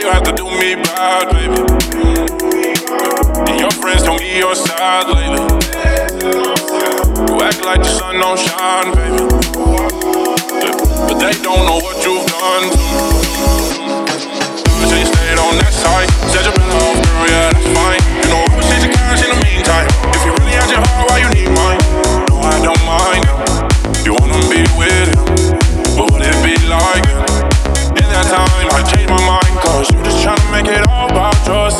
you have to do me bad, baby? And your friends told me you're sad lately. You act like the sun don't shine, baby. But they don't know what you've done to me. it all about yourself.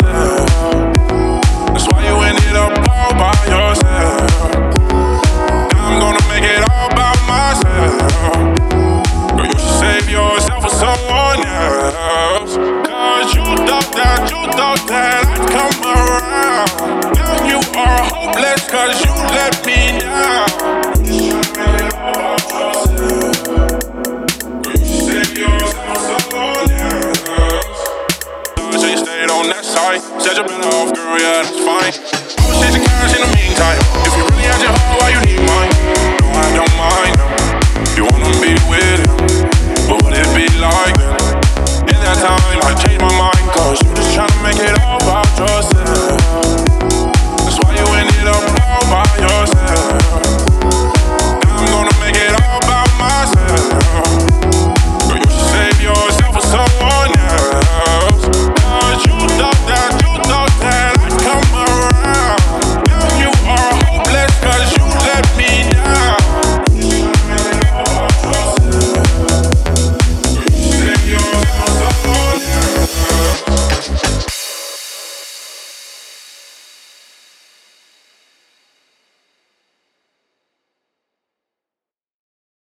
sorry. Said you've been off, girl, yeah, that's fine. I was chasing carrots in the mean.